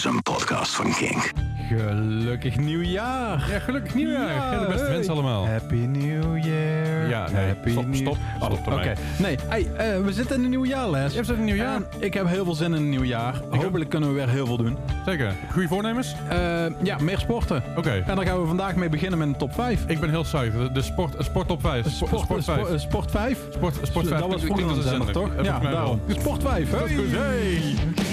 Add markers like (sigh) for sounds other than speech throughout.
is een podcast van King. Gelukkig nieuwjaar. Ja, gelukkig nieuwjaar. Ja, de beste hey. wensen allemaal. Happy New Year. Ja, nee, Happy stop, New- stop. Stop Oké, nee, hey, eh, we zitten in een nieuw jaar, Les. Je hebt een nieuwjaar. En ik heb heel veel zin in een nieuw jaar. Hopelijk kunnen we weer heel veel doen. Zeker. Goede voornemens? Eh, ja, meer sporten. Oké. En daar gaan we vandaag mee beginnen met een top 5. Ik ben heel psyched. De, sport, een sport top 5. Sport, sport 5. sport, sport 5? Sport, sport 5. Dat was vroeger toch? Ja, daarom. Sport 5, Dat is goed. Hey!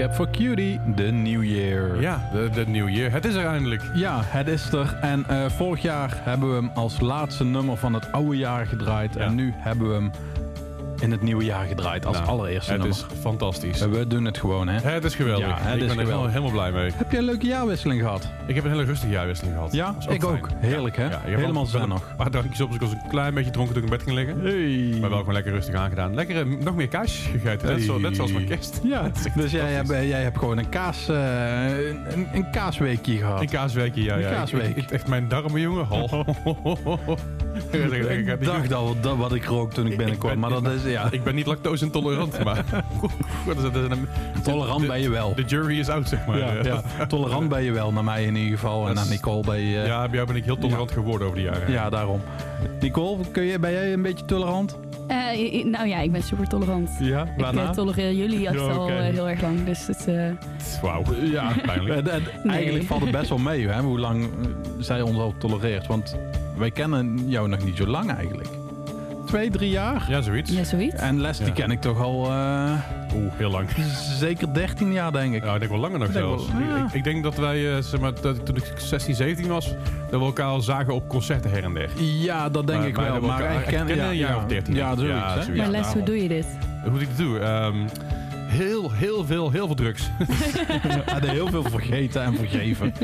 Cap for Cutie, The New Year. Ja, de, de New Year. Het is er eindelijk. Ja, het is er. En eh, vorig jaar hebben we hem als laatste nummer van het oude jaar gedraaid. Ja. En nu hebben we hem in het nieuwe jaar gedraaid als Nou, allereerste Het nummer. is fantastisch. We doen het gewoon, hè? Het is geweldig. Ja, het ik is ben er geweldig. helemaal, helemaal blij mee. Heb je een leuke jaarwisseling gehad? Ik heb een hele rustige jaarwisseling gehad. Ja, ik fijn. ook. Heerlijk, hè? Ja, Helemaal zen nog. Een paar dagjes op, dus ik was een klein beetje dronken toen ik in bed ging liggen. Hey. Maar wel gewoon lekker rustig aangedaan. Lekker eh, nog meer kaasjes gegeten. Net, zo, net zoals van kerst. Ja, (laughs) dus jij hebt, jij hebt gewoon een, kaas, eh, een, een kaasweekje gehad. Een kaasweekje, ja. Een ja. Kaasweek. Ik, ik- echt mijn darmen, jongen. (laughs) (laughs) Ho. Ik dacht dat, dat wat ik rook toen ik binnenkwam, maar dat is, ja, (laughs) Ik ben niet lactose intolerant, maar... (laughs) dat is- dat is een- tolerant ben je wel. De jury is out, zeg maar. Ja, ja. (laughs) Tolerant ben je wel, naar mij in ieder geval. En naar Nicole ben je... eh, Ja, bij jou ben ik heel tolerant geworden over de jaren. ja, daarom. Nicole, kun je, ben jij een beetje tolerant? Eh, nou ja, ik ben super tolerant. Ja, Ik eh, tolereer jullie echt Ja, al heel erg lang. Dus het, eh, Wauw. Ja, Pijnlijk. Nee. Eigenlijk valt het best wel mee hè, hoe lang zij ons al tolereert. Want wij kennen jou nog niet zo lang eigenlijk. Twee, drie jaar. Ja, zoiets. ja, zoiets. En Les die Ja. ken ik toch al eh, Oeh, heel lang. zeker 13 jaar denk ik. Ja, ik denk wel langer nog Ik denk zelfs. wel, ja. ik, ik denk dat wij, eh, zeg maar, dat, toen ik 16, 17 was, dat we elkaar al zagen op concerten her en der. Ja, dat denk Maar- ik maar wel. Maar ik ken kennen ja, een jaar ja, of 13, Ja, zoiets, Ja, hè? zoiets. maar Les, hoe doe je dit? Hoe moet ik het doen? Ehm, heel, heel veel, heel veel drugs. (laughs) Hij heel veel vergeten en vergeven.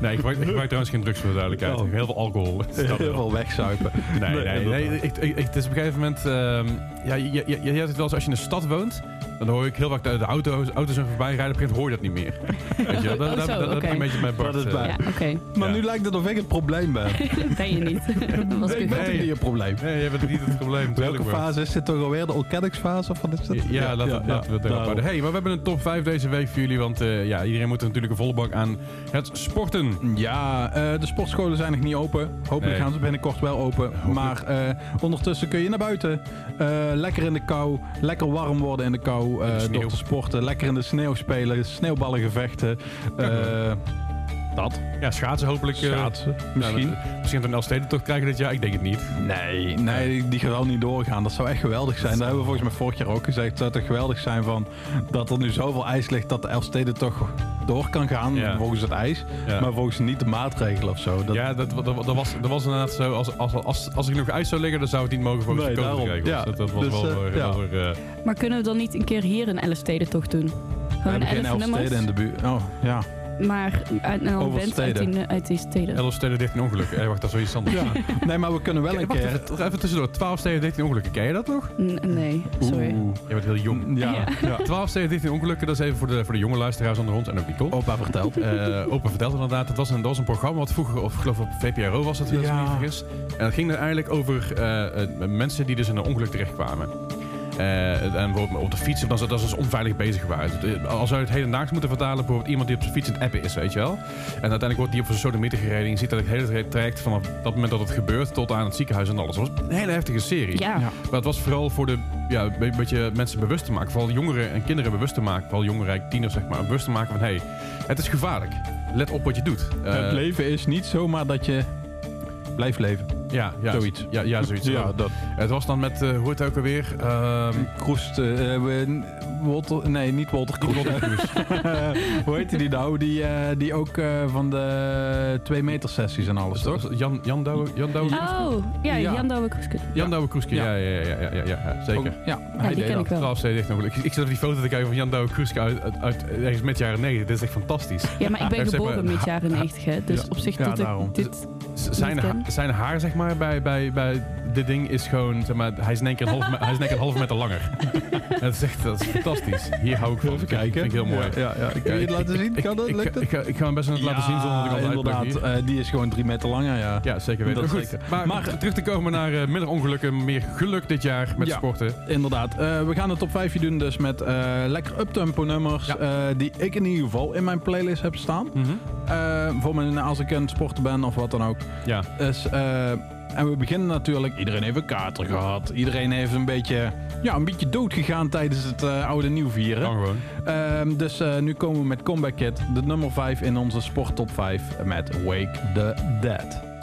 nee, ik gebruik, ik gebruik trouwens geen drugs voor de duidelijkheid. Oh. Heel veel alcohol. (laughs) Heel wel. veel wegzuipen. Nee, nee, nee. inderdaad. ik, ik, ik- het is op een gegeven moment... ehm, ja, je, je, je, hebt het wel eens als je in een stad woont... Dan hoor ik heel vaak de, de auto's, auto's er voorbij rijden. Op een hoor je dat niet meer. (laughs) Weet je? Dat, Oh, dat, dat, heb ik een beetje met Bart. Dat is eh, bij. Ja, oké. Maar Ja. nu lijkt het of ik het probleem ben. (laughs) ben je niet. (laughs) Dat was ik ik ben niet het probleem. Nee, je bent niet het probleem. Welke fase is dit toch alweer? De ontkenningsfase? Of wat is dat? Ja, laten, we- laten we het erop houden. Hey, maar we hebben een top 5 deze week voor jullie. Want eh, ja, iedereen moet er natuurlijk een volle bak aan het sporten. Ja, eh, de sportscholen zijn nog niet open. Hopelijk Nee. gaan ze binnenkort wel open. Maar eh, ondertussen kun je naar buiten. Eh, lekker in de kou. Lekker warm worden in de kou. eh, door te sporten. Lekker in de sneeuw spelen. Sneeuwballen gevechten. Dat. Ja, schaatsen hopelijk. eh, Schaatsen. Misschien. ja, misschien we een Elfstedentocht krijgen dit jaar. Ik denk het niet. Nee, nee, die gaat wel niet doorgaan. Dat zou echt geweldig zijn. Dat hebben we volgens mij vorig jaar ook gezegd. Het zou toch geweldig zijn van dat er nu zoveel ijs ligt dat de Elfsteden toch door kan gaan Ja. volgens het ijs. Ja. Maar volgens niet de maatregelen of zo. Dat, ja, dat, dat, dat, was, dat was inderdaad zo. Als, als, als, als er genoeg ijs zou liggen, dan zou het niet mogen volgens Nee, de daarom. COVID-regels. Ja. Dat, dat was Dus, wel eh, ja. wel eh, Maar kunnen we dan niet een keer hier een Elfstedentocht doen? we Gewoon hebben geen elf elf nummers, steden in de buurt. Oh, ja. Maar uit, en dan Over bands uit die, steden. uit die steden. Elf steden, 13 ongelukken. Eh, wacht, dat is zoiets anders. ja. Nee, maar we kunnen wel een Wacht keer... even, even tussendoor. 12 steden, 13 ongelukken. Ken je dat nog? N- nee, sorry. Oeh. Je bent heel jong. Ja, Ja. (laughs) ja. 12 steden, 13 ongelukken. Dat is even voor de, voor de jonge luisteraars onder ons en ook Nicole. Opa vertelt. Eh opa vertelt inderdaad, het was een, dat was een programma wat vroeger, of ik geloof op VPRO was als ik niet vergis. En het ging er eigenlijk over eh, eh, mensen die dus in een ongeluk terechtkwamen. Eh, en bijvoorbeeld op de fiets, dat ze, dat ze dus onveilig bezig waren. Eh, Als we het hedendaags moeten vertalen, bijvoorbeeld iemand die op zijn fiets aan het appen is, weet je wel. En uiteindelijk wordt die op zijn sodomieter gereden. En je ziet dat het hele traject vanaf dat moment dat het gebeurt tot aan het ziekenhuis en alles. Dat was een hele heftige serie. Ja, Ja. Maar het was vooral voor de, ja, een beetje mensen bewust te maken. Vooral jongeren en kinderen bewust te maken. Vooral jongeren, tieners zeg maar, bewust te maken van... hé, hey, het is gevaarlijk. Let op wat je doet. Eh, het leven is niet zomaar dat je blijft leven. Ja, ja, Zoiets. Ja, ja zoiets. Ja, dat. Het was dan met, eh, hoe heet het ook alweer? Ehm Kroest, eh, we- Walter, nee, niet Walter Kroes. (laughs) Hoe heet die nou? Die, eh, die ook eh, van de twee meter sessies en alles, toch? Jan, Jan Douwe? Jan Douwe? Oh, ja, Ja. Jan Douwe Kroeske. Jan Douwe Kroeske, ja, ja, ja, ja, ja, ja, ja, zeker. Ook- ja, Ja, hij die deed ken dat. ik wel. 12 steden echt nog. Ik, ik zit op die foto te kijken van Jan Douwe Kroeske uit, uit, uit ergens met jaren 90. Dit is echt fantastisch. Ja, maar ik ben geboren met jaren 90, hè. Dus Ja. op zich Ja, doet daarom. dit... Z- Zijn, zijn haar, zeg maar, bij, bij, bij dit ding is gewoon, zeg maar, hij is in één keer een half, hij is in één keer een halve meter langer. (laughs) dat is echt, dat is fantastisch. Hier hou ik van. Even kijken. Vind ik heel mooi. Ja, ja, ja. Kun je het laten zien? Kan dat? ik, Lukt ik, het? ik, ga- ik ga hem best wel laten zien zonder dat ik inderdaad. eh, die is gewoon drie meter langer, ja. Ja, zeker weten. Dat Goed, zeker. Maar, Maar- terug te komen naar eh, minder ongelukken, meer geluk dit jaar met Ja. sporten. Inderdaad. Eh, we gaan de top 5 doen dus met lekker uptempo nummers. Die ik in ieder geval in mijn playlist heb staan. Eh, voor mijn, als ik het sporten ben of wat dan ook. Ja, Dus, en we beginnen natuurlijk, iedereen heeft een kater gehad. Iedereen heeft een beetje, ja, een beetje dood gegaan tijdens het eh, oude nieuw vieren. gewoon. Ehm, dus eh, nu komen we met Comeback Kid, de nummer 5 in onze sport top 5 met Wake the Dead.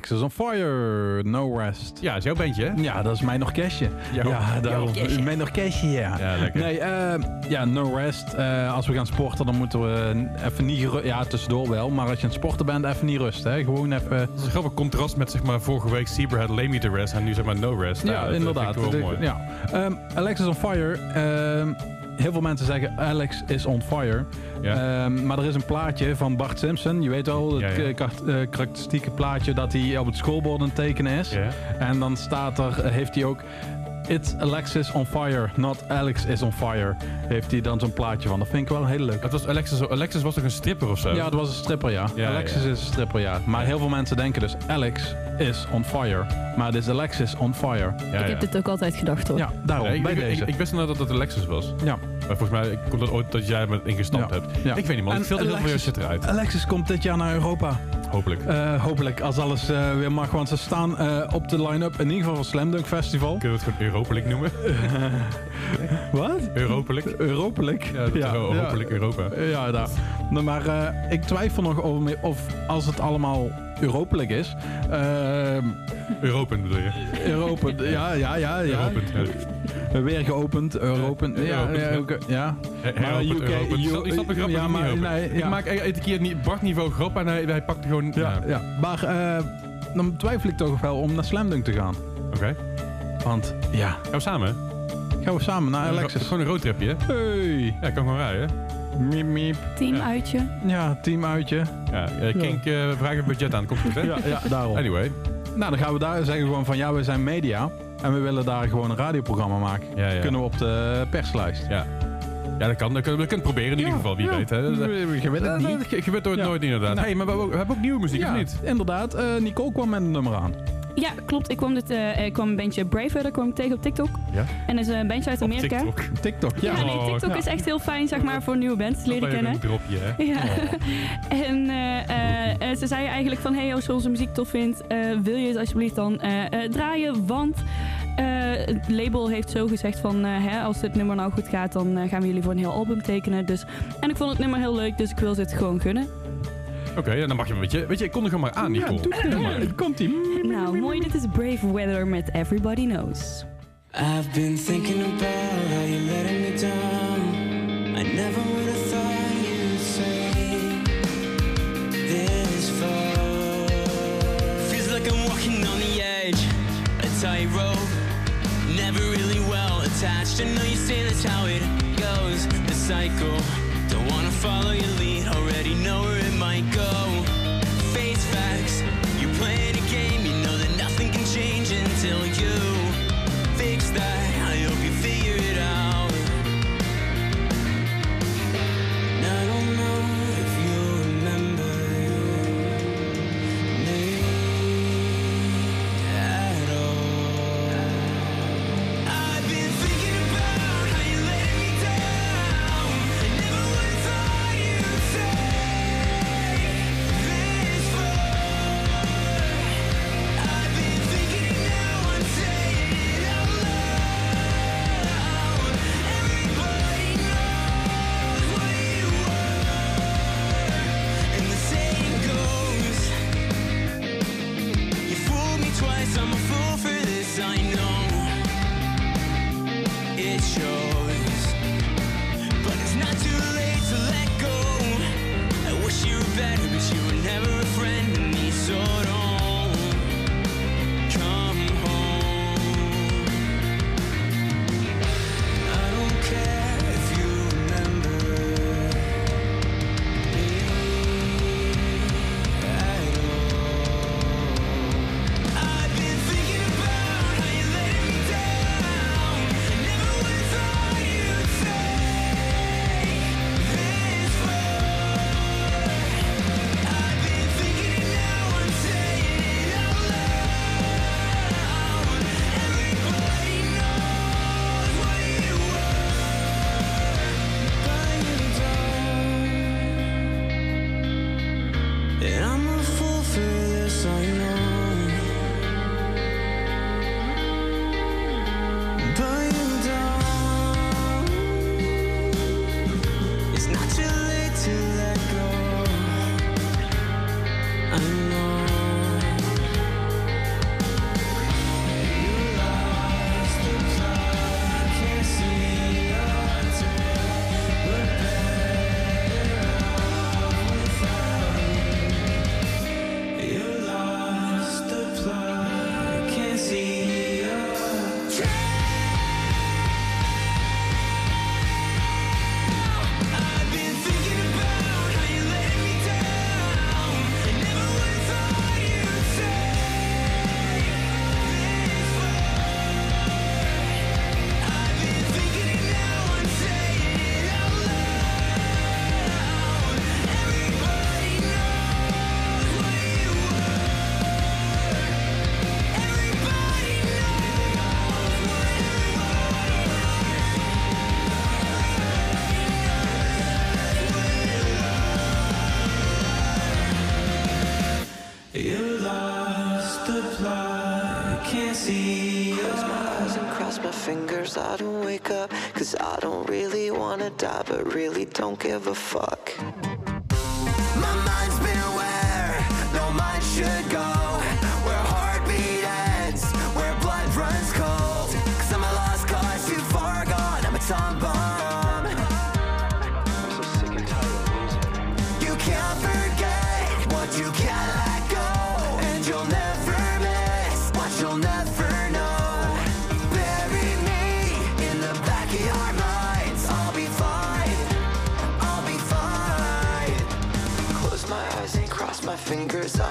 Alexis on Fire, No Rest. Ja, is jouw bandje, hè? Ja, dat is mij nog cashje. Jouw- ja, daarom. Mij nog cashje, ja. Ja, lekker. Nee, eh, ja, no rest. Eh, als we gaan sporten, dan moeten we even niet... Ja, tussendoor wel. Maar als je aan het sporten bent, even niet rusten. Hè. Gewoon even... Dat is een grappig contrast met zeg maar vorige week Zebrahead Lay Me to Rest en nu zeg maar No Rest. Ja, dat inderdaad. vind ik wel mooi. Ja. Ehm, Alexis on Fire. ehm, heel veel mensen zeggen Alex is on fire. Ja. Ehm, maar er is een plaatje van Bart Simpson. Je weet wel, het Ja, ja. eh, karakteristieke plaatje dat hij op het schoolbord het tekenen is. En dan staat er, eh, heeft hij ook... It's Alexis on fire, not Alex is on fire. Heeft hij dan zo'n plaatje van. Dat vind ik wel heel leuk. Dat was Alexis, Alexis was toch een stripper of zo? Ja, het was een stripper, ja. Alexis is een stripper, ja. Maar heel veel mensen denken dus Alex is on fire. Maar het is Alexis on fire. ja, ik ja. heb dit ook altijd gedacht hoor. Ja, daarom, ik, bij ik, deze. ik, ik wist inderdaad dat het Alexis was. ja. Maar volgens mij komt dat ooit dat jij me ingestapt Ja. hebt. Ja. Ik weet niet man, En ik veel te veel Alexis- zit eruit. Alexis komt dit jaar naar Europa. Hopelijk. Eh, hopelijk, als alles eh, weer mag. Want ze staan eh, op de line-up in ieder geval van Slam Dunk Festival. Kunnen we het gewoon Europelijk noemen? (laughs) Wat? Europelijk? Europelijk? Ja, dat Europa. Ja, daar. Nou, maar eh, ik twijfel nog over me- of als het allemaal Europelijk is. ehm Europen bedoel je? Europa, (laughs) ja, ja, ja, ja. Europen, ja. Eh, Weer geopend, Europend. Eh, Ja, Europend, ja, ja. ook, ja. He- Maar UK Is dat ja, niet maar heropend? nee, Ik maak elke keer niet Bart-niveau grap en hij, hij pakt gewoon... Ja, Ja, ja. Maar eh, dan twijfel ik toch wel om naar Slam Dunk te gaan. Oké. Want ja, Gaan we samen? gaan we samen naar Alexis. Gewoon een roadtripje, hè? Hey, Ja, ik kan gewoon rijden. Miep miep. Teamuitje. Ja, teamuitje. Ja, eh, Kink, eh, we vragen budget aan. Komt goed, hè? Ja, ja, daarom. Anyway. Nou, dan gaan we daar zeggen gewoon van ja, we zijn media. En we willen daar gewoon een radioprogramma maken. Ja, ja. Kunnen we op de perslijst. Ja. Ja, dat kan. Dat kunnen we kunnen het proberen in ieder geval, wie Ja. weet. Hè. Je- Je weet het dat- niet. je weet het Ja. nooit inderdaad. Nee. Hey, maar we, hebben ook- we hebben ook nieuwe muziek, Ja, of niet? inderdaad. Eh, Nicole kwam met een nummer aan. Ja, klopt. Ik kwam, dit, eh, ik kwam een bandje Braver, daar kwam ik tegen op TikTok. Ja? En dat is een bandje uit Op Amerika. TikTok. TikTok, Ja, ja. nee, Oh, TikTok ja. is echt heel fijn, zeg maar, voor nieuwe bands te leren Dat kennen. een dropje, hè? Ja. Oh. (laughs) en eh, eh, eh, ze zei eigenlijk van, hey, als je onze muziek tof vindt, eh, wil je het alsjeblieft dan eh, eh, draaien, want eh, het label heeft zo gezegd van, eh, hè, als dit nummer nou goed gaat, dan eh, gaan we jullie voor een heel album tekenen. Dus, en ik vond het nummer heel leuk, dus ik wil ze het gewoon gunnen. Oké, ja, dan mag je een beetje... Weet je, ik kon er gewoon maar aan, Ja, Nicole. doe het maar. Komt ie. Mm, mm, mm, nou, mooi, dit is Brave Weather met Everybody Knows. I've been thinking about how you letting me down. I never would have thought you'd say this far. Feels like I'm walking on the edge, a tightrope. Never really well attached. I know you say that's how it goes, the cycle. Don't wanna follow your fingers, I don't wake up Cause I don't really wanna die, but really don't give a fuck. My mind's been where no mind should go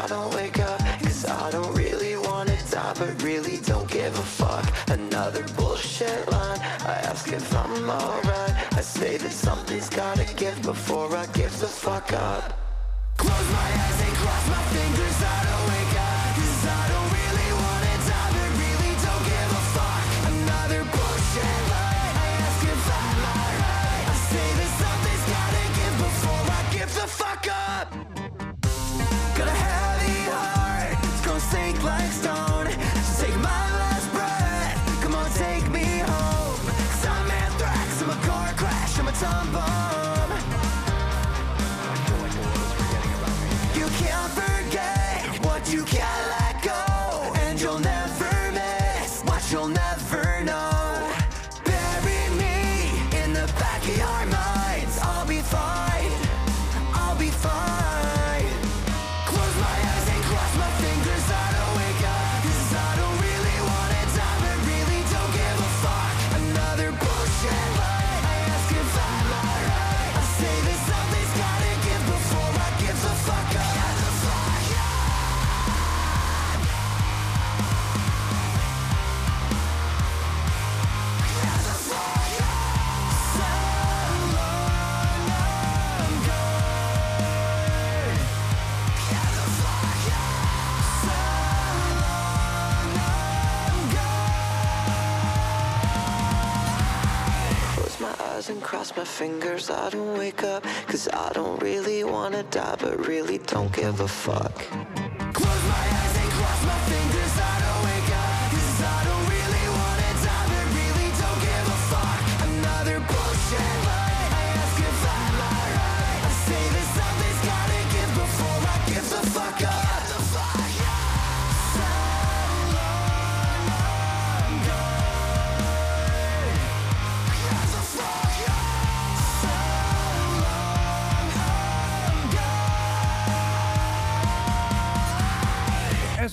don't wake up. Cause I don't really wanna die, but really don't give a fuck. Another bullshit line. I ask if I'm alright. I say that something's gotta give before I give the fuck up. Close my eyes and cross my fingers, fingers. I don't wake up, cause I don't really wanna die, but really don't give a fuck.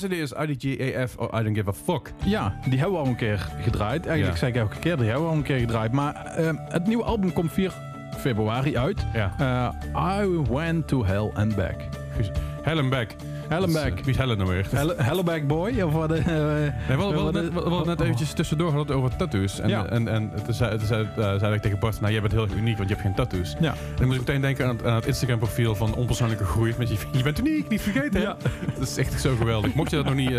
Gone. As it is, IDGAF, or I don't give a fuck. Ja, die hebben we al een keer gedraaid. Eigenlijk Ja. zeg ik elke keer, die hebben we al een keer gedraaid. Maar eh, het nieuwe album komt 4 februari uit. Ja. Eh, I Went to Hell and Back. Goed. Helen Beck. Helen Dat is, eh, Wie is Helen nou weer? Hell, Helleback Boy? Of wat? eh, Nee, we hadden- we hadden net, we hadden net oh, eventjes tussendoor gehad over tattoos. En, Ja. en, en toen zei, toen zei, eh, zei ik tegen Bart, nou jij bent heel erg uniek, want je hebt geen tattoos. Ja. En dan moest ik meteen denken aan het, aan het Instagram profiel van onpersoonlijke groei. Met je, je bent uniek, niet vergeten. hè? Ja. (laughs) Dat is echt zo geweldig. Mocht je dat nog niet, eh,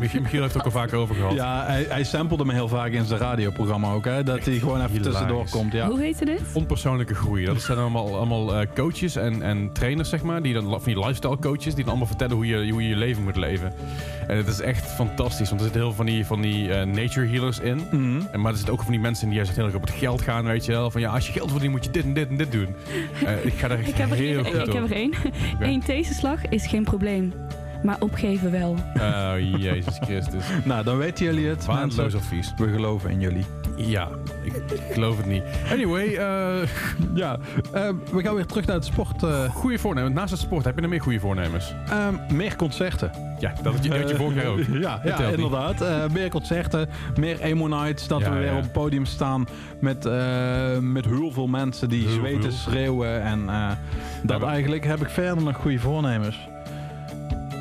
Michiel Michiel heeft het ook al vaker over gehad. Ja, hij, hij samplede me heel vaak in zijn radioprogramma ook. Hè, dat hij gewoon even hilarisch. tussendoor komt. Ja. Hoe heette dit? Onpersoonlijke groei. Dat zijn allemaal, allemaal eh, coaches en, en trainers, zeg maar. Die dan, van die lifestyle coaches, die dan allemaal vertellen hoe je, hoe je je leven moet leven. En het is echt fantastisch, want er zitten heel veel van die, van die eh, nature healers in. Mhm. En, maar er zitten ook van die mensen in die juist heel erg op het geld gaan, weet je wel. Van ja, als je geld verdient, moet je dit en dit en dit doen. Eh, ik ga daar echt (laughs) Ik heb er, heel hier, goed ik, ik heb er één. Eén tegenslag is geen probleem. Maar opgeven wel. Oh, Jezus Christus. (laughs) Nou, dan weten jullie het. Waardeloos advies. We geloven in jullie. Ja, ik, ik geloof het niet. Anyway, eh (laughs) Ja, eh, we gaan weer terug naar het sport. eh, goede voornemens. Naast het sport, heb je nog meer goede voornemens? ehm, meer concerten. Ja, dat had je, dat had je vorig jaar ook. (laughs) Ja, inderdaad. Eh, meer concerten, meer emo nights. Dat Ja, we weer ja. op het podium staan met, eh, met heel veel mensen die Heel zweten, veel. schreeuwen. En eh, dat eigenlijk heb ik verder nog goede voornemens.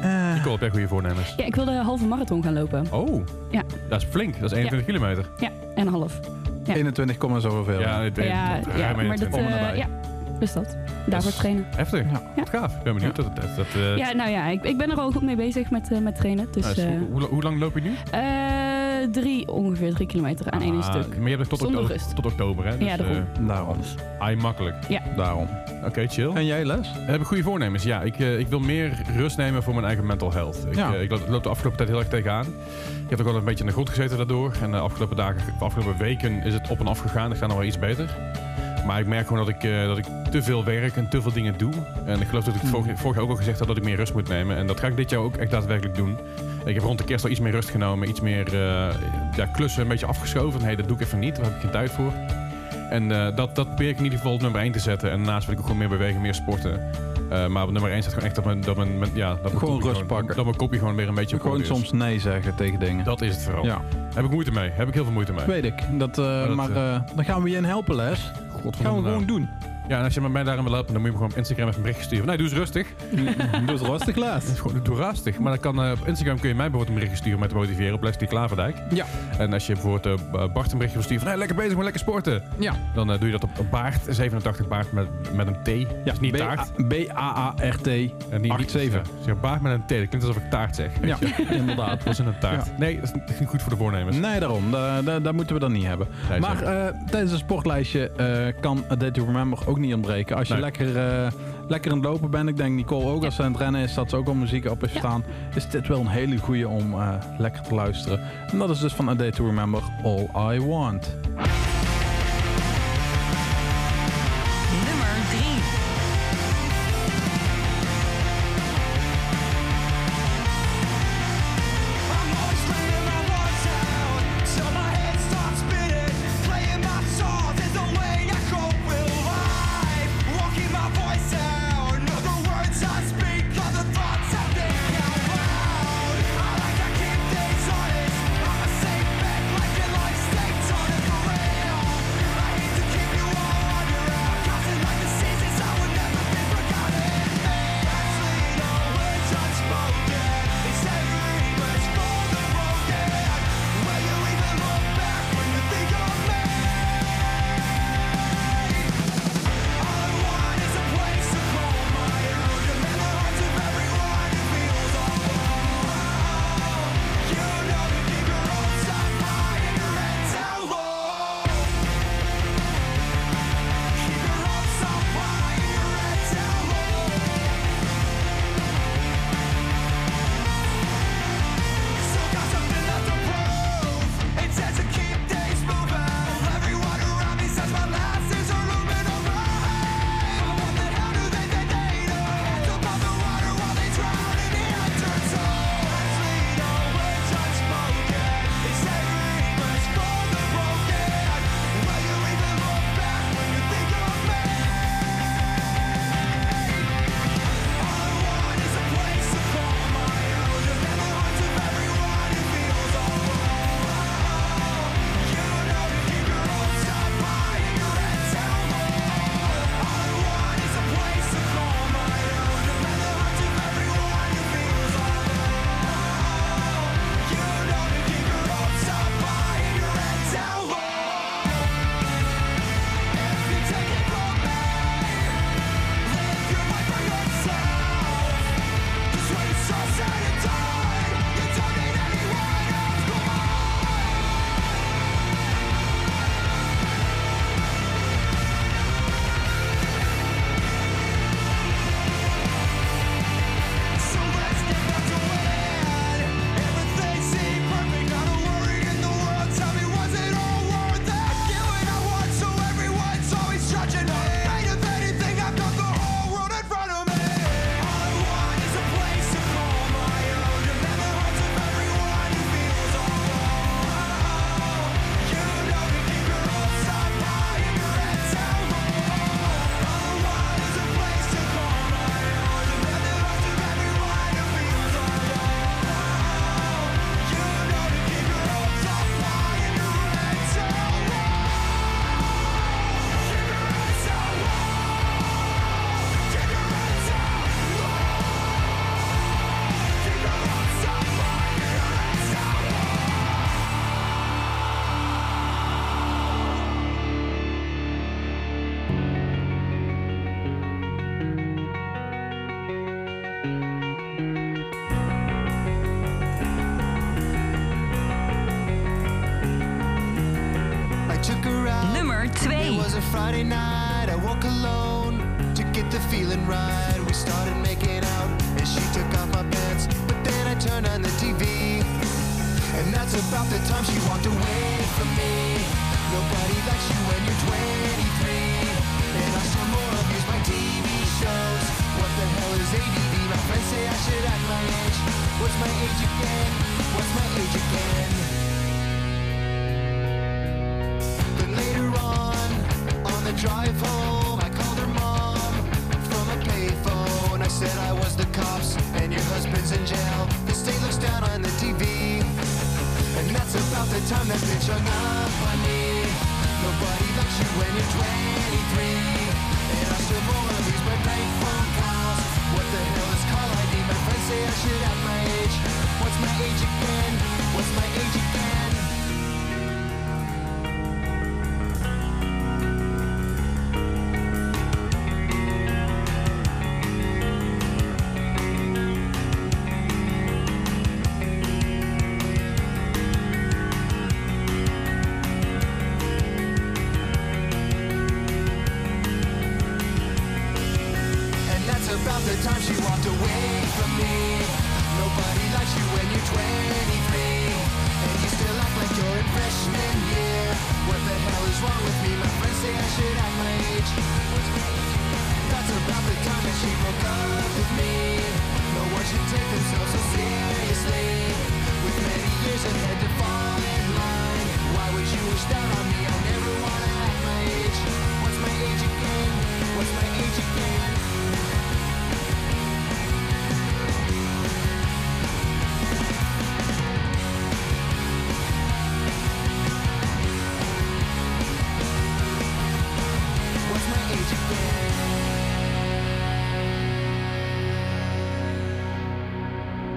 Eh, Nicole, heb jij goede voornemens? Ja, ik wil de halve marathon gaan lopen. Oh, Ja. dat is flink. Dat is 21 kilometer. Ja, en een half. Ja. 21, zoveel. Ja, ik weet- Ja, ja maar dat... 21. Kom naar bij. ja, dus dat. Daarvoor trainen. Heftig. Ja. Wat gaaf. Ik ben benieuwd. Dat, dat, dat, eh, Ja, nou ja, ik, ik ben er al goed mee bezig met, eh, met trainen. Dus nou, hoe, hoe- hoe lang loop je nu? Eh, drie, ongeveer drie kilometer aan één Ah, stuk. Maar je hebt tot, Zonder oktober, rust. tot oktober, hè? Dus, Ja, daarom. eh, Daarom. ai, makkelijk. Daarom. Oké, chill. En jij, Les? Heb ik goede voornemens? Ja, ik, eh, ik wil meer rust nemen voor mijn eigen mental health. Ik, Ja. eh, ik loop, loop de afgelopen tijd heel erg tegenaan. Ik heb ook wel een beetje aan de grond gezeten daardoor. En de afgelopen dagen, de afgelopen weken is het op en af gegaan. Het gaat nog wel iets beter. Maar ik merk gewoon dat ik, eh, dat ik te veel werk en te veel dingen doe. En ik geloof dat ik het vorig, vorig jaar ook al gezegd had dat ik meer rust moet nemen. En dat ga ik dit jaar ook echt daadwerkelijk doen. Ik heb rond de kerst al iets meer rust genomen. Iets meer eh, ja, klussen een beetje afgeschoven. Nee, dat doe ik even niet. Daar heb ik geen tijd voor. En eh, dat, dat probeer ik in ieder geval op nummer 1 te zetten. En daarnaast wil ik ook gewoon meer bewegen, meer sporten. Eh, maar op nummer 1 staat gewoon echt dat mijn, dat mijn, ja, dat mijn Gewoon rust pakken. Dat mijn kopje gewoon weer een beetje op Gewoon soms nee zeggen tegen dingen. Dat is het vooral. Ja, Heb ik moeite mee. Heb ik heel veel moeite mee. weet ik. Dat, dat, maar dan gaan we je in helpen, Les. Godverdomme gaan we nou. gewoon doen. Ja, en als je met mij daarin wil helpen, dan moet je gewoon op Instagram even een bericht sturen. Nee, doe eens rustig. (laughs) doe eens rustig, Laat. Doe rustig. Maar dan kan, eh, op Instagram kun je mij bijvoorbeeld een bericht sturen met motiveren op Leslie Klaverdijk. Ja. En als je bijvoorbeeld uh, Bart een berichtje wil van, hey, lekker bezig, maar lekker sporten. Ja. Dan eh, doe je dat op baard, 87 baard met, met een T. Ja, dus niet B taart. B-A-A-R-T en niet, 8, 7. Baard met een T, dat klinkt alsof ik taart zeg. Ja, (laughs) inderdaad. Dat was een taart. Nee, dat is niet goed voor de voornemens. Nee, daarom. Dat moeten we dan niet hebben. Maar tijdens het sportlijstje kan A Day to Remember ook niet ontbreken. Als je lekker, eh, lekker aan het lopen bent, ik denk Nicole ook, als ze aan het rennen is, dat ze ook al muziek op is staan, is dit wel een hele goede om eh, lekker te luisteren. En dat is dus van A Day to Remember All I Want. much up Nobody likes you when you're 23 And I still phone calls What the hell is call ID? My friends say I should my age What's my age again? What's my age again?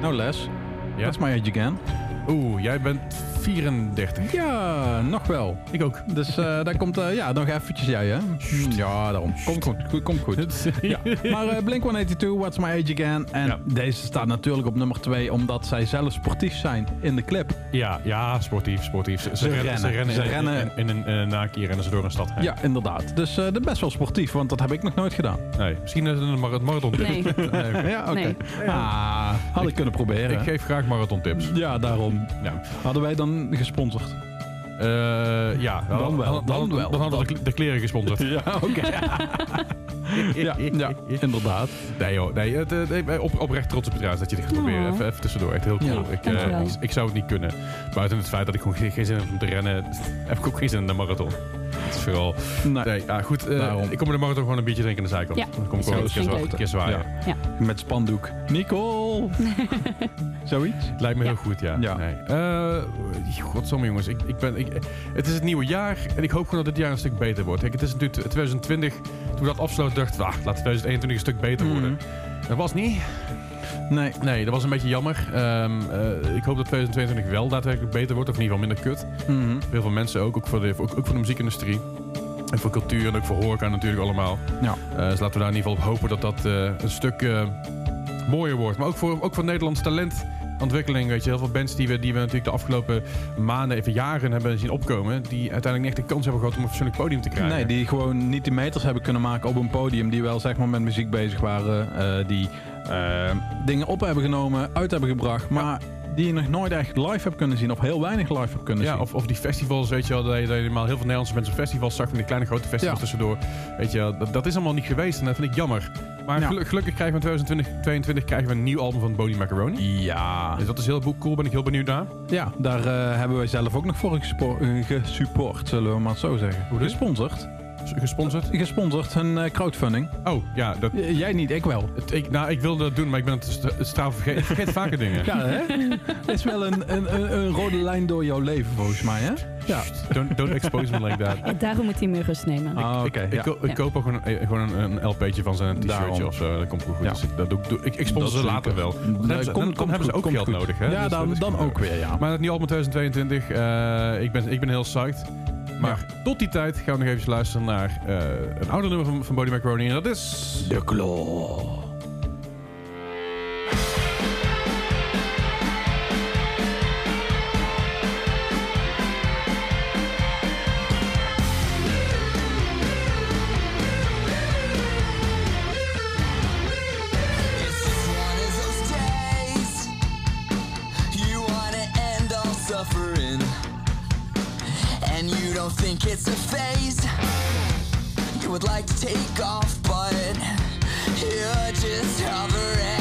Nou Les, dat is my age again. Oeh, jij bent 34. Ja, nog wel. Ik ook. Dus eh, daar komt eh, ja, nog eventjes jij, hè? Ja, daarom. Komt goed, goed, komt goed. Ja. Maar eh, Blink-182, What's My Age Again. En Ja. deze staat natuurlijk op nummer 2, omdat zij zelf sportief zijn in de clip. Ja, ja, sportief, sportief. Ze, Ze rennen, rennen. Ze rennen, Ze in, rennen. in, in, een in een naakje rennen ze door een stad heen. Ja, inderdaad. Dus eh, de best wel sportief, want dat heb ik nog nooit gedaan. Nee, misschien een, een mar- marathon tip. (laughs) Nee. Ja, oké. Nee. Ah, had ik kunnen proberen. Ik geef graag marathon tips. Ja, daarom. Ja. Hadden wij dan gesponsord? Eh, ja, Dan wel, dan wel. Dan hadden we de kle- de kleren gesponsord. (laughs) Ja, oké. (laughs) ja, ja, inderdaad. Nee joh, nee, het, eh, nee, op, oprecht trots op je trouwens dat je dit gaat proberen. Oh. Even, even tussendoor, echt heel cool. Ja, ik, eh, ik, ik zou het niet kunnen. Buiten het feit dat ik gewoon geen, geen zin heb om te rennen, (laughs) heb ik ook geen zin in de marathon. Het is vooral... Nee. Nee, ja, goed. eh, Daarom. ik kom in de marathon gewoon een biertje drinken aan de zijkant. Ja, Dan kom ik gewoon een keer, een zwaaien. Ja. Met spandoek. Nicole! (laughs) Zoiets? Lijkt me Ja. heel goed, ja. Ja. Nee. Eh, godsamme jongens, ik, ik ben, ik, het is het nieuwe jaar en ik hoop gewoon dat dit jaar een stuk beter wordt. Kijk, het is natuurlijk 2020, toen we dat afsloten, dacht ik, ah, laat 2021 een stuk beter worden. Mhm. Dat was niet. Nee. Nee, dat was een beetje jammer. Ehm, eh, ik hoop dat 2022 wel daadwerkelijk beter wordt, of in ieder geval minder kut. Mhm. Voor heel veel mensen ook, ook voor de, ook, ook voor de muziekindustrie. En voor cultuur en ook voor horeca natuurlijk allemaal. Ja. Eh, dus laten we daar in ieder geval op hopen dat dat eh, een stuk mooier wordt. Maar ook voor, ook voor Nederlands talentontwikkeling. Weet je, heel veel bands die we, die we natuurlijk de afgelopen maanden, even jaren hebben zien opkomen. Die uiteindelijk niet echt de kans hebben gehad om een fatsoenlijk podium te krijgen. Nee, die gewoon niet die meters hebben kunnen maken op een podium. Die wel zeg maar met muziek bezig waren. die eh, dingen op hebben genomen, uit hebben gebracht. Maar die je nog nooit echt live hebt kunnen zien. Of heel weinig live hebt kunnen Ja, zien. of, of die festivals, weet je wel, dat je, dat je heel veel Nederlandse mensen op festivals zag, van die kleine grote festivals Ja. tussendoor. Weet je, wel, dat, dat is allemaal niet geweest en dat vind ik jammer. Maar gelukkig krijgen we in 2022 krijgen we een nieuw album van Body Macaroni. Ja. Dus dat is heel cool, ben ik heel benieuwd naar. Ja, daar eh, hebben wij zelf ook nog voor eh, gesupport, zullen we maar zo zeggen. Hoe? Gesponsord. Gesponsord. Gesponsord, hun eh, crowdfunding. Oh, ja, dat, J- jij niet, ik wel. het, ik, nou, ik wilde dat doen, maar ik ben het, st- het straf vergeten. Ik vergeet vaker (laughs) dingen. Ja, hè? is wel een, een, een, een rode lijn door jouw leven, volgens mij, hè? Ja. Don't, don't expose me like that. (laughs) Daarom moet hij meer rust nemen. Ah, oké. ik, ja. ik, ko- ik Ja. koop ook gewoon, een, gewoon een, een LP'tje van zijn t-shirtje of zo. Dat komt goed. Ja. Dus ik, dat doe, ik- doe, ik, ik sponsor Dat ze later wel. Dan hebben ze, komt- dan, hebben ze ook geld goed. nodig. Hè? Ja, Dus dat dan, dan ook weer, ja. Maar het nieuwe album 2022, eh, ik, ben, ik ben heel psyched. Maar tot die tijd gaan we nog even luisteren naar eh, een ouder nummer van, van Body Macaroni. En dat is... De Claw. Think it's a phase. You would like to take off, but you're just hovering.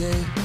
okay.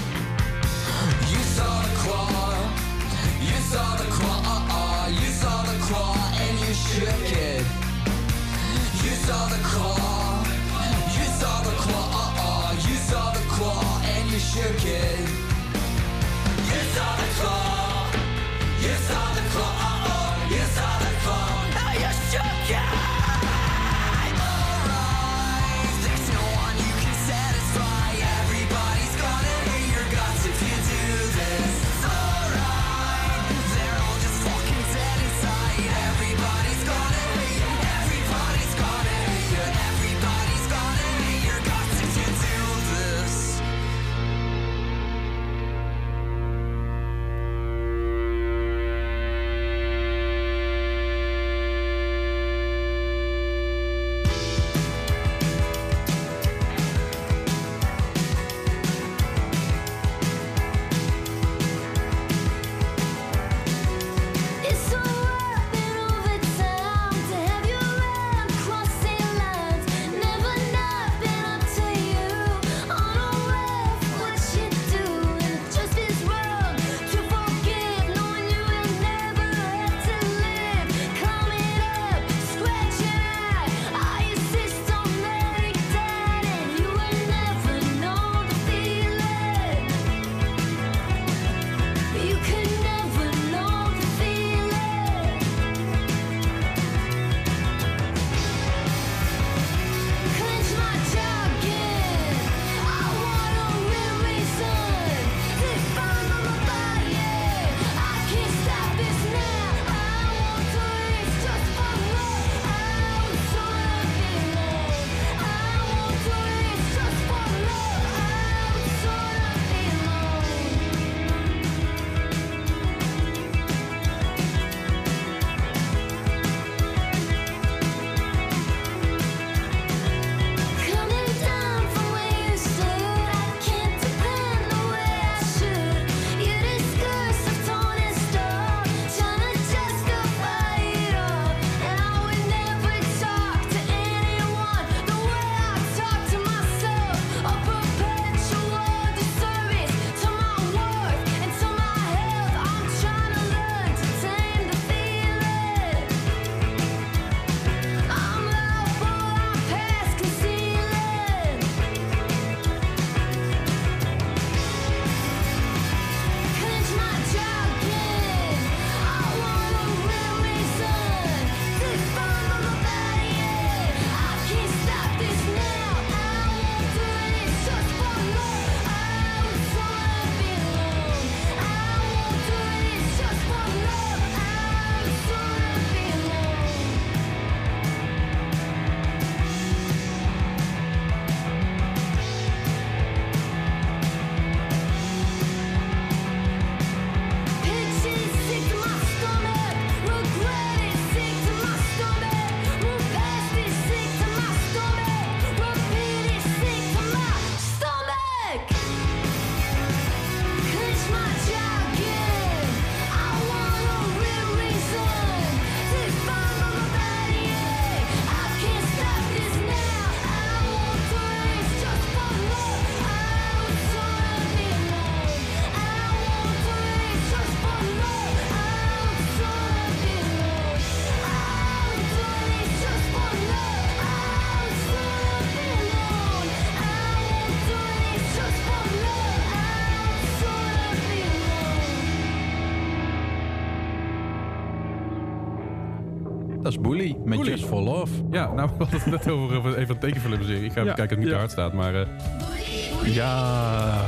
Is Bully met Bully. Just for Love. Ja, nou, (laughs) we hadden het net over een tekenfilmserie. Ik ga even Ja, kijken of het niet ja. te hard staat, maar... eh, Ja.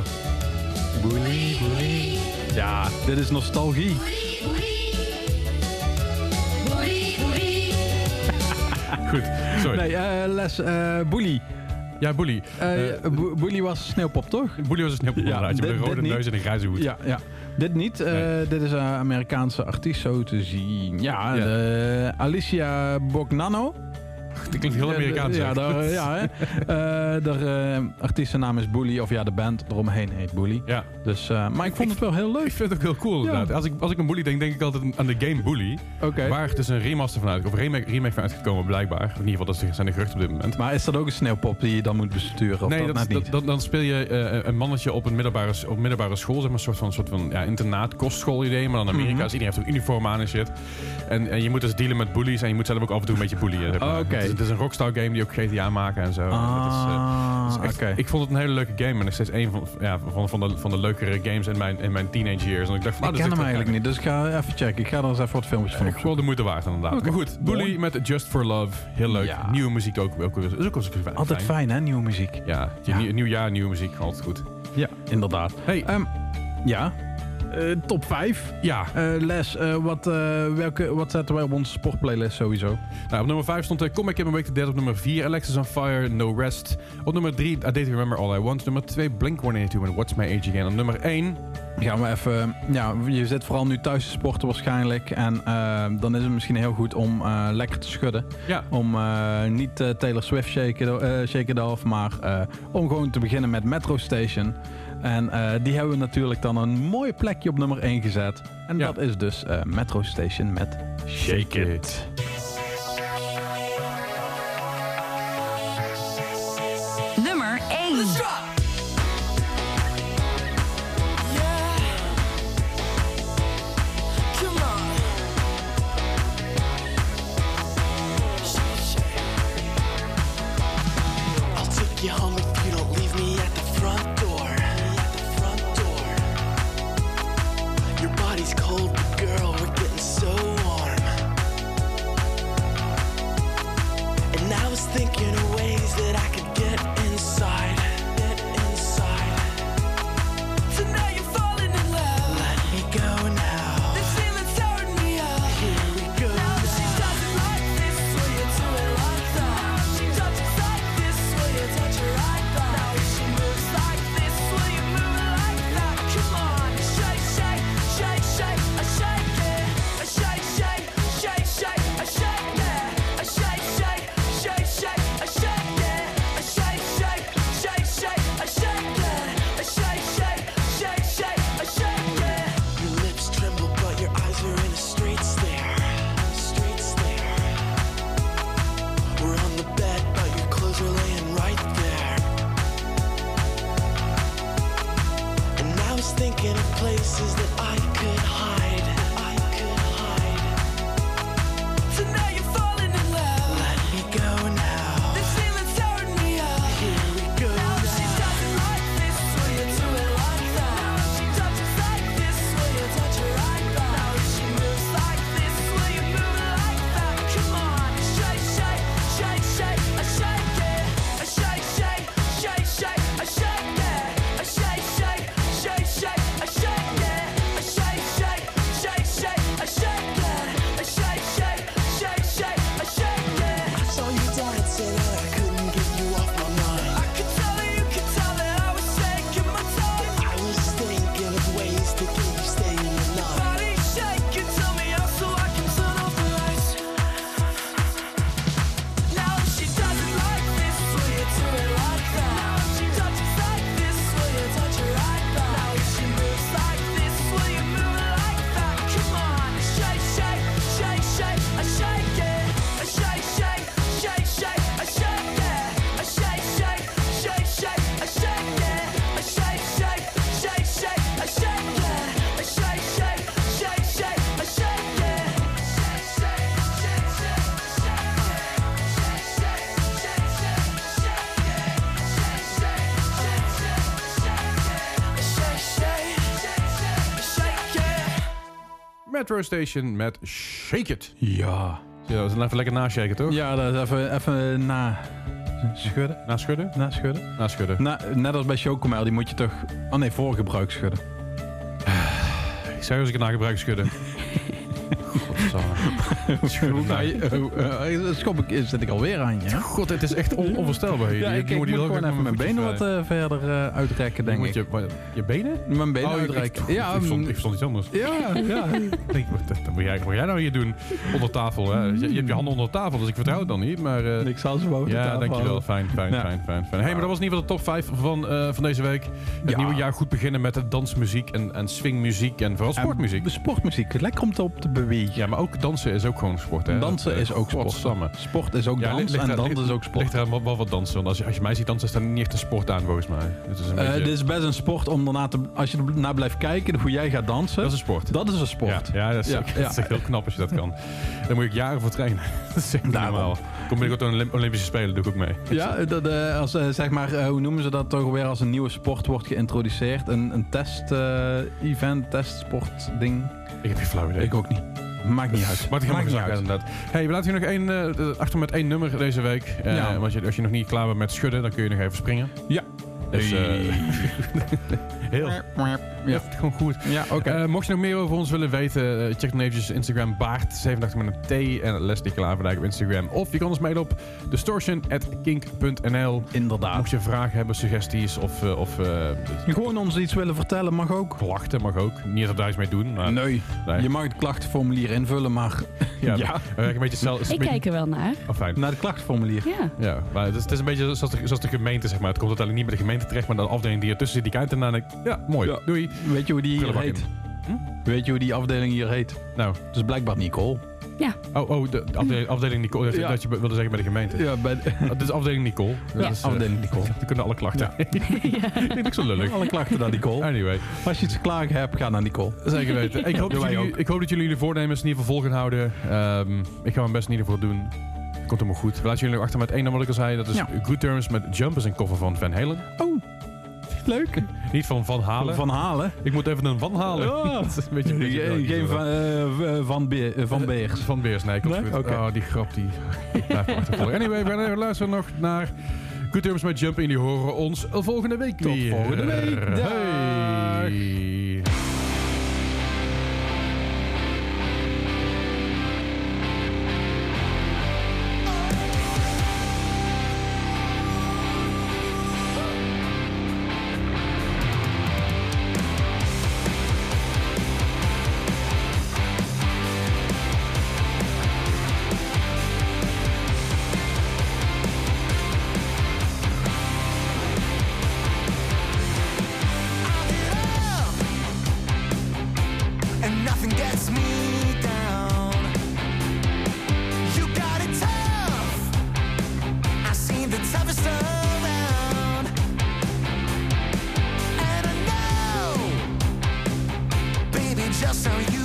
Bully, Bully. Ja, dit is nostalgie. (laughs) goed, sorry. Nee, eh, Les, eh Bully. Ja, Bully. Bu- Bully was sneeuwpop, toch? Bully was een sneeuwpoppenraadje dit- met een dit rode neus en een grijze hoed. Ja, ja. Dit niet. eh. Dit is een Amerikaanse artiest zo te zien. Ja, Ja. de Alicia Bognano. Dat klinkt heel Amerikaans. Ja, daar, eh, ja hè. (laughs) Eh, de eh, artiestennaam is Bully. Of ja, de band eromheen heet Bully. Ja. Dus, maar ik vond het wel heel Ik leuk. vind het ook heel cool inderdaad. Als ik, als ik aan Bully denk, denk ik altijd aan de game Bully. Oké. Waar dus een remaster van uit, of een remake, remake van uitgekomen blijkbaar. In ieder geval, dat zijn de geruchten op dit moment. Maar is dat ook een sneeuwpop die je dan moet besturen? Of nee, dat, dat, dat- dan- speel je een mannetje op een middelbare, op middelbare school, zeg maar, een soort van, soort van ja, internaat, kostschool idee, maar dan Amerika. Mhm. Dus iedereen heeft een uniform aan en shit. En, en je moet dus dealen met bullies en je moet zelf ook af en toe een beetje bullyen. zeg maar. Oh, oké. het, het is een Rockstar game die ook GTA maken en zo. En dat is, eh, Ah, dat is echt-. Ik vond het een hele leuke game en nog steeds een van, ja, van, van, de, van de leukere games in mijn, in mijn teenage years. En ik dacht van, Ik nou, ken hem eigenlijk niet, dus ik ga even checken. Ik ga er eens even wat filmpjes van Echt wel opzoeken. de moeite waard inderdaad. Maar goed. Bully met Just for Love. Heel leuk. Ja. Nieuwe muziek ook. ook is ook. Altijd fijn, hè, nieuwe muziek. Ja, Ja. Nieuw, nieuw jaar, nieuwe muziek. Altijd goed. Ja, inderdaad. Hey, Ehm, ja, Eh, top 5. ja. Les, eh, wat, eh, welke, wat zetten wij op onze sportplaylist sowieso? Nou, op nummer 5 stond Comic in Week the Dead. Op nummer 4 Alexis on Fire, No Rest. Op nummer 3 I Date Remember All I Want. Nummer 2 Blink-182 en What's My Age Again. Op nummer 1 Gaan we even, ja, je zit vooral nu thuis te sporten waarschijnlijk. En eh, dan is het misschien heel goed om eh, lekker te schudden. Ja. Om eh, niet eh, Taylor Swift shake, eh shake it off, maar eh, om gewoon te beginnen met Metro Station. En eh, die hebben we natuurlijk dan een mooi plekje op nummer 1 gezet. En Ja. dat is dus eh, Metro Station met Shake It. Metro Station met Shake It. Ja. Ja, dat is even lekker nashaken, toch? Ja, dat is even, even na schudden. Naschudden? Na schudden. Naschudden. Na, net als bij chocomel, die moet je toch... Oh nee, voor gebruik schudden. Ik zei als ik het na gebruik schudden. (laughs) Godsamme. Hoe ga je... Uh, schop ik, zit ik alweer aan je. hè? God, het is echt on onvoorstelbaar. Ja, ik, moet die gewoon even mijn benen wat eh, verder eh, uitrekken, denk ik. je, benen? Mijn benen Oh, ik- uitrekken. ik- ja, ik, stond, mm, ik iets anders. ja, ja. (laughs) Denk, wat, wat, moet jij, wat moet jij nou hier doen? Onder tafel, hè? Je, je hebt je handen onder tafel, dus ik vertrouw het dan niet. Maar eh, Ik zal ze de ja, tafel dankjewel. Fijn, fijn, Ja. fijn, fijn, fijn. Hey, maar dat was in ieder geval de top 5 van, eh, van deze week. Het Ja. nieuwe jaar goed beginnen met de dansmuziek en, en swingmuziek en vooral sportmuziek. En sportmuziek, lekker om te op te bewegen. Ja, maar ook dansen is ook gewoon sport, hè? Dansen Dat, is ook sport. Sport is ook dans en eraan- dans ligt- is ook sport. Ligt eraan wel, wel wat dansen. Want als je, als je mij ziet dansen, is dat niet echt een sport aan, volgens mij. Het is een Eh, beetje... dit is best een sport om daarna te... Als je ernaar blijft kijken hoe jij gaat dansen, dat is een sport. dat is een sport. Ja, dat is, Ja, ook- (laughs) ja. dat is echt heel knap als je dat kan. Daar moet ik jaren voor trainen. (laughs) dat is echt normaal. Kom binnenkort aan de Olymp- Olympische Spelen, doe ik ook mee. Ja, dat, eh, als, eh, zeg maar, hoe noemen ze dat toch weer als een nieuwe sport wordt geïntroduceerd? Een, een test-event, testsport ding? Ik heb geen flauw idee. Ik ook niet. Maakt niet uit. Maakt niet uit. inderdaad. Hey, we laten hier nog één, eh, achter met één nummer deze week. Eh, Ja. Want je, als je nog niet klaar bent met schudden, dan kun je nog even springen. Ja. Dus, eh, (laughs) heel, Ja, ja. gewoon goed. ja oké. Eh, mocht je nog meer over ons willen weten, eh, check dan eventjes Instagram Baart, 87 met een T en Leslie Klaverdijk op Instagram. Of je kan ons mailen op distortion.kink.nl. Inderdaad. Mocht je vragen hebben, suggesties of, eh, of eh, Gewoon ons iets willen vertellen mag ook. klachten, mag ook. Niet dat we daar iets mee doen, maar Nee, nee. je mag het klachtenformulier invullen, maar ja, (laughs) ja. een beetje zelf. Ik kijk er wel naar. Oh, fijn. naar het klachtenformulier. Ja. Ja, maar het is, het is een beetje zoals de, zoals de gemeente, zeg maar. Het komt uiteindelijk niet bij de gemeente terecht, maar de afdeling die ertussen zit, die kijkt ernaar en ja, mooi, Ja. doei. Weet je hoe die hier Prullenbak heet? in. Weet je hoe die afdeling hier heet? Nou, Dus blijkbaar Nicole. oh, oh de, de afdeling, afdeling Nicole, dat, Ja. dat je wilde zeggen bij de gemeente. Ja, bij de Oh, dit is afdeling Nicole. Dat Ja. is, eh, afdeling (laughs) Nicole. Dan kunnen alle klachten. (laughs) Ik denk ik zo lullig. Alle klachten naar Nicole. Anyway, Als je iets te klagen hebt, ga naar Nicole. zeker weten. Ik hoop, (laughs) dat jullie, ook. ik hoop dat jullie jullie voornemens in ieder geval vol gaan houden. Ehm, ik ga mijn best in ieder geval doen. Komt helemaal goed. We laten jullie achter met één nummer wat ik al zei. Dat is Ja. Good Terms met Jump is een cover van Van Halen. Oh, leuk. Niet van Van Halen. Van Halen. Ik moet even een Van Halen. Oh. (laughs) Dat is een beetje een beetje Geen, geen van, eh, van, Beer, eh, van Beers. Van Beers, nee. Oh, die grap die (laughs) blijft me achtervolgen. Anyway, we luisteren nog naar Good Terms met Jump. En die horen ons volgende week Tot weer. volgende week. Dag. Hey. So you